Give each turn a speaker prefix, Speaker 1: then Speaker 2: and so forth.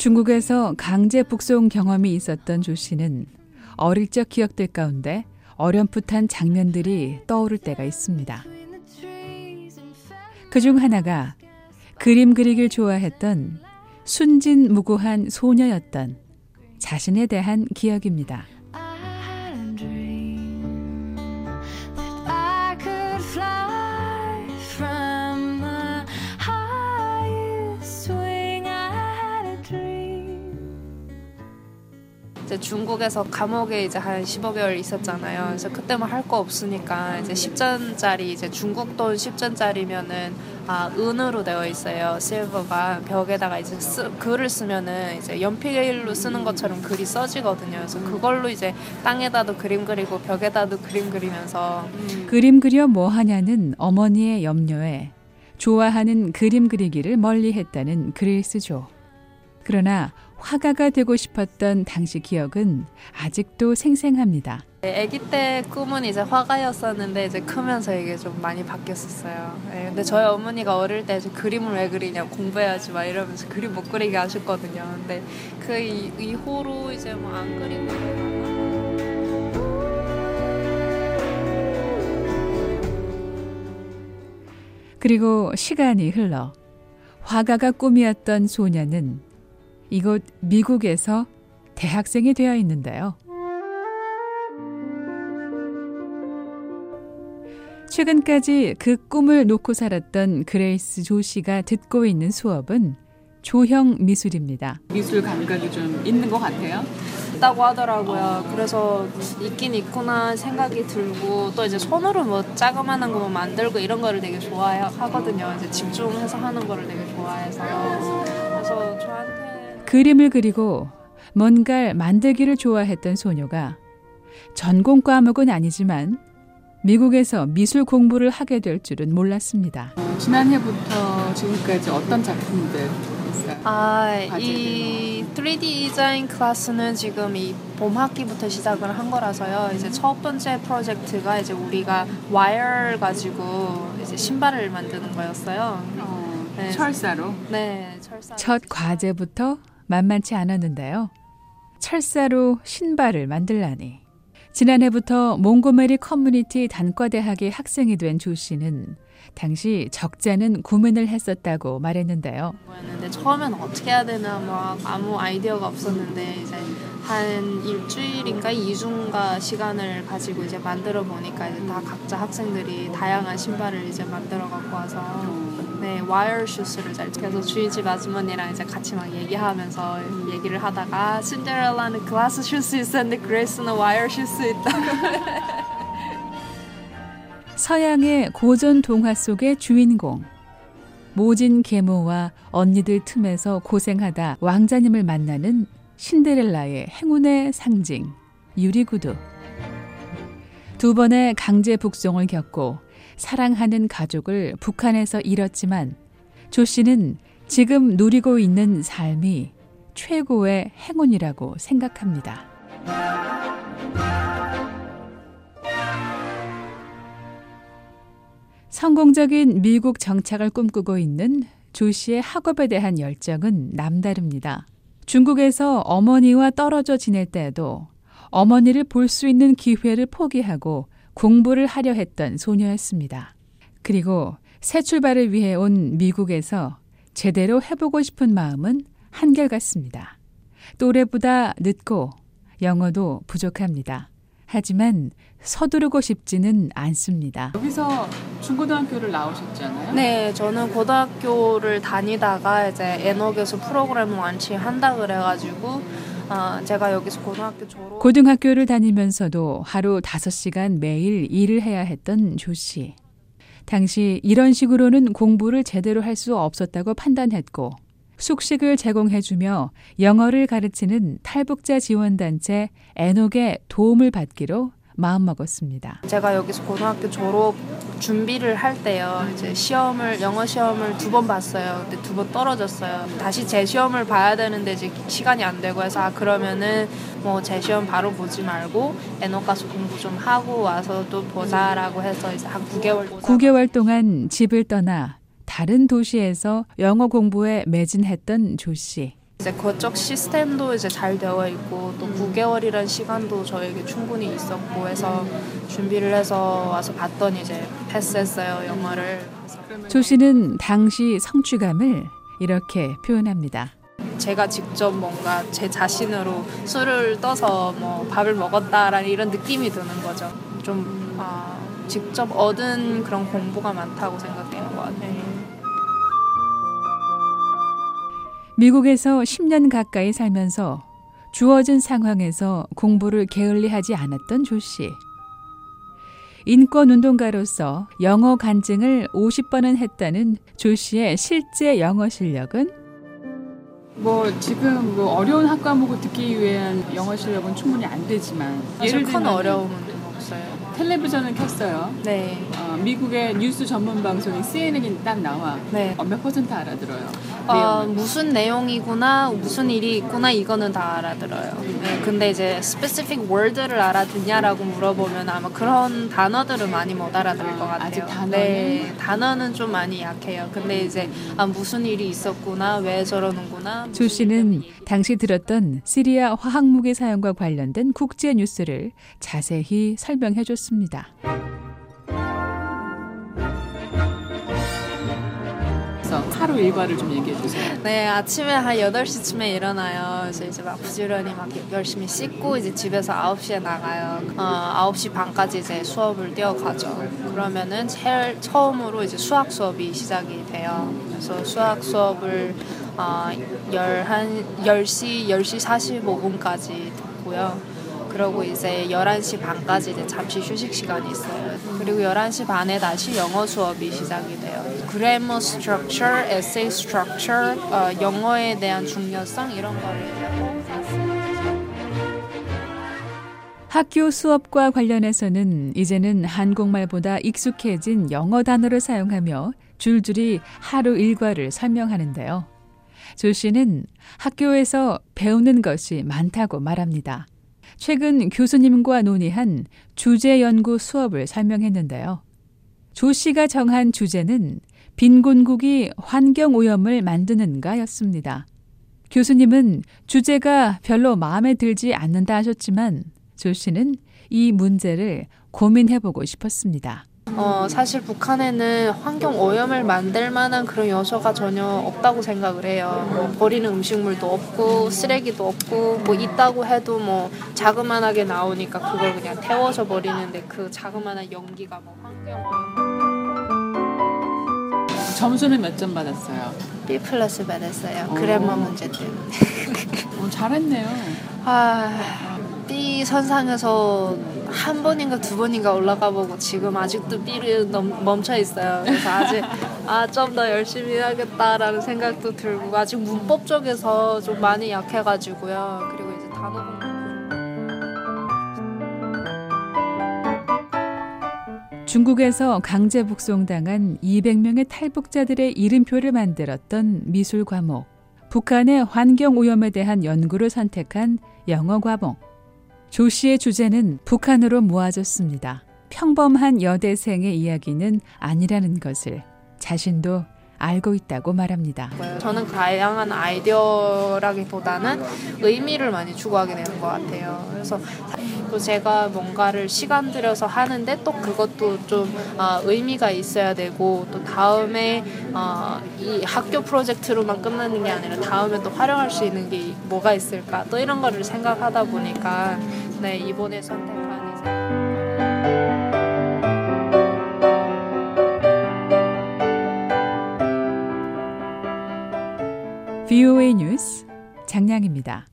Speaker 1: 중국에서 강제 북송 경험이 있었던 조 씨는 어릴 적 기억들 가운데 어렴풋한 장면들이 떠오를 때가 있습니다. 그 중 하나가 그림 그리길 좋아했던 순진무구한 소녀였던 자신에 대한 기억입니다.
Speaker 2: 이제 중국에서 감옥에 이제 한 15개월 있었잖아요. 그래서 그때만 할 거 없으니까 이제 10전짜리 이제 중국 돈 10전짜리면은 아 은으로 되어 있어요. 실버가 벽에다가 이제 쓰, 글을 쓰면은 이제 연필로 쓰는 것처럼 글이 써지거든요. 그래서 그걸로 이제 땅에다도 그림 그리고 벽에다도 그림 그리면서
Speaker 1: 음. 그림 그려 뭐 하냐는 어머니의 염려에 좋아하는 그림 그리기를 멀리 했다는 그레이스죠. 그러나 화가가 되고 싶었던 당시 기억은 아직도 생생합니다.
Speaker 2: 네, 아기 때 꿈은 이제 화가였었는데 이제 크면서 이게 좀 많이 바뀌었었어요. 네, 근데 저희 어머니가 어릴 때 그림을 왜 그리냐 공부해야지 막 이러면서 그림 못 그리게 하셨거든요. 근데 그 이후로 이제 뭐 안 그리고
Speaker 1: 그리고 시간이 흘러 화가가 꿈이었던 소녀는 이곳 미국에서 대학생이 되어 있는데요. 최근까지 그 꿈을 놓고 살았던 그레이스 조 씨가 듣고 있는 수업은 조형 미술입니다.
Speaker 3: 미술 감각이 좀 있는 것 같아요.
Speaker 2: 있다고 하더라고요. 그래서 있긴 있구나 생각이 들고 또 이제 손으로 뭐 자그마한 거 만들고 이런 거를 되게 좋아하거든요. 이제 집중해서 하는 거를 되게 좋아해서 그래서 저한테
Speaker 1: 그림을 그리고 뭔가를 만들기를 좋아했던 소녀가 전공 과목은 아니지만 미국에서 미술 공부를 하게 될 줄은 몰랐습니다.
Speaker 3: 어, 지난해부터 지금까지 어떤 작품들?
Speaker 2: 아, 이 3D 디자인 클래스는 지금 이 봄 학기부터 시작을 한 거라서요. 이제 첫 번째 프로젝트가 이제 우리가 와이어 가지고 이제 신발을 만드는 거였어요.
Speaker 3: 어, 네. 철사로?
Speaker 2: 네, 철사.
Speaker 1: 첫 과제부터 만만치 않았는데요. 철사로 신발을 만들라니. 지난해부터 몽고메리 커뮤니티 단과대학의 학생이 된 조 씨는 당시 적자는 고민을 했었다고 말했는데요.
Speaker 2: 처음엔 어떻게 해야 되나 막 아무 아이디어가 없었는데 이제 한 일주일인가 이주인가 시간을 가지고 이제 만들어 보니까 이제 다 각자 학생들이 다양한 신발을 이제 만들어 갖고 와서 네, wire shoes를 잘 그래서 주인 집 아주머니랑 이제 같이 막 얘기하면서 얘기를 하다가 신데렐라는 glass shoes 있었는데 그레이스는 wire shoes 있다.
Speaker 1: 서양의 고전 동화 속의 주인공 모진 계모와 언니들 틈에서 고생하다 왕자님을 만나는 신데렐라의 행운의 상징 유리구두 두 번의 강제 북송을 겪고 사랑하는 가족을 북한에서 잃었지만 조 씨는 지금 누리고 있는 삶이 최고의 행운이라고 생각합니다. 성공적인 미국 정착을 꿈꾸고 있는 조 씨의 학업에 대한 열정은 남다릅니다. 중국에서 어머니와 떨어져 지낼 때에도 어머니를 볼 수 있는 기회를 포기하고 공부를 하려 했던 소녀였습니다. 그리고 새 출발을 위해 온 미국에서 제대로 해보고 싶은 마음은 한결같습니다. 또래보다 늦고 영어도 부족합니다. 하지만 서두르고 싶지는 않습니다.
Speaker 3: 여기서 중고등학교를 나오셨잖아요.
Speaker 2: 네, 저는 고등학교를 다니다가 이제 에너 교수 프로그램 완치한다 그래가지고 어, 제가 여기서 고등학교 졸업
Speaker 1: 고등학교를 다니면서도 하루 5시간 매일 일을 해야 했던 조 씨. 당시 이런 식으로는 공부를 제대로 할 수 없었다고 판단했고 숙식을 제공해주며 영어를 가르치는 탈북자 지원단체 에녹의 도움을 받기로 마음먹었습니다.
Speaker 2: 제가 여기서 고등학교 졸업 준비를 할 때요. 이제 시험을 영어 시험을 두 번 봤어요. 근데 두 번 떨어졌어요. 다시 재 시험을 봐야 되는데 이제 시간이 안 되고 해서 아 그러면은 뭐 재 시험 바로 보지 말고 에녹 가서 공부 좀 하고 와서 또 보자라고 해서 이제 한 9개월
Speaker 1: 9개월 동안 집을 떠나 다른 도시에서 영어 공부에 매진했던 조 씨.
Speaker 2: 이제 그쪽 시스템도 이제 잘 되어 있고 또 9개월이란 시간도 저에게 충분히 있었고 해서 준비를 해서 와서 봤더니 이제 패스했어요 영어를.
Speaker 1: 조 씨는 당시 성취감을 이렇게 표현합니다.
Speaker 2: 제가 직접 뭔가 제 자신으로 술을 떠서 뭐 밥을 먹었다라는 이런 느낌이 드는 거죠. 좀 아, 직접 얻은 그런 공부가 많다고 생각되는 것 같아요.
Speaker 1: 미국에서 10년 가까이 살면서 주어진 상황에서 공부를 게을리하지 않았던 조 씨. 인권운동가로서 영어 간증을 50번은 했다는 조 씨의 실제 영어 실력은
Speaker 3: 뭐 지금 뭐 어려운 학과목을 듣기 위한 영어 실력은 충분히 안 되지만
Speaker 2: 예를 큰
Speaker 3: 들면
Speaker 2: 어려움은 없어요.
Speaker 3: 텔레비전을 켰어요.
Speaker 2: 네.
Speaker 3: 어, 미국의 뉴스 전문 방송인 CNN이 딱 나와.
Speaker 2: 네.
Speaker 3: 어, 몇 퍼센트 알아들어요.
Speaker 2: 어,
Speaker 3: 내용은.
Speaker 2: 무슨 내용이구나, 무슨 일이 있구나, 이거는 다 알아들어요. 네, 근데 이제 specific word를 알아듣냐라고 물어보면 아마 그런 단어들은 많이 못 알아들을 것
Speaker 3: 아,
Speaker 2: 같아요.
Speaker 3: 아직 단어는?
Speaker 2: 네, 단어는 좀 많이 약해요. 근데 이제 아, 무슨 일이 있었구나, 왜 저러는구나.
Speaker 1: 조 씨는 당시 들었던 시리아 화학무기 사용과 관련된 국제 뉴스를 자세히 설명해 줬습니다.
Speaker 3: 하루 일과를 좀 얘기해 주세요.
Speaker 2: 네, 아침에 한 8시쯤에 일어나요. 그래서 이제 막 부지런히 막 열심히 씻고 이제 집에서 9시에 나가요. 어, 9시 반까지 이제 수업을 뛰어가죠. 그러면은 제일 처음으로 이제 수학 수업이 시작이 돼요. 그래서 수학 수업을 어, 11, 10시, 10시 45분까지 듣고요. 그리고 이제 11시 반까지 이제 잠시 휴식 시간이 있어요. 그리고 11시 반에 다시 영어 수업이 시작이 돼요. grammar structure, essay structure, 어, 영어에 대한 중요성 이런 거를
Speaker 1: 학교 수업과 관련해서는 이제는 한국말보다 익숙해진 영어 단어를 사용하며 줄줄이 하루 일과를 설명하는데요. 조 씨는 학교에서 배우는 것이 많다고 말합니다. 최근 교수님과 논의한 주제 연구 수업을 설명했는데요. 조 씨가 정한 주제는 빈곤국이 환경 오염을 만드는가 였습니다. 교수님은 주제가 별로 마음에 들지 않는다 하셨지만 조 씨는 이 문제를 고민해보고 싶었습니다.
Speaker 2: 어, 사실 북한에는 환경 오염을 만들 만한 그런 요소가 전혀 없다고 생각을 해요. 뭐 버리는 음식물도 없고 쓰레기도 없고 뭐 있다고 해도 뭐 자그만하게 나오니까 그걸 그냥 태워서 버리는데 그 자그만한 연기가 뭐 환경 오염
Speaker 3: 점수는 몇 점 받았어요?
Speaker 2: B 플러스 받았어요.
Speaker 3: 오.
Speaker 2: 그래머 문제 때문에.
Speaker 3: 어, 잘했네요.
Speaker 2: 아, B 선상에서 한 번인가 두 번인가 올라가 보고 지금 아직도 B를 넘, 멈춰 있어요. 그래서 아직 아 좀 더 열심히 해야겠다라는 생각도 들고 아직 문법 쪽에서 좀 많이 약해가지고요. 그리고 이제 단어 공부.
Speaker 1: 중국에서 강제 북송당한 200명의 탈북자들의 이름표를 만들었던 미술 과목. 북한의 환경 오염에 대한 연구를 선택한 영어 과목. 조 씨의 주제는 북한으로 모아졌습니다. 평범한 여대생의 이야기는 아니라는 것을 자신도 알고 있다고 말합니다.
Speaker 2: 저는 다양한 아이디어라기보다는 의미를 많이 추구하게 되는 것 같아요. 그래서 또 제가 뭔가를 시간 들여서 하는데 또 그것도 좀 아, 의미가 있어야 되고 또 다음에 어, 이 학교 프로젝트로만 끝나는 게 아니라 다음에 또 활용할 수 있는 게 뭐가 있을까 또 이런 거를 생각하다 보니까 네 이번에 선택한 이제
Speaker 1: VOA 뉴스 장량입니다.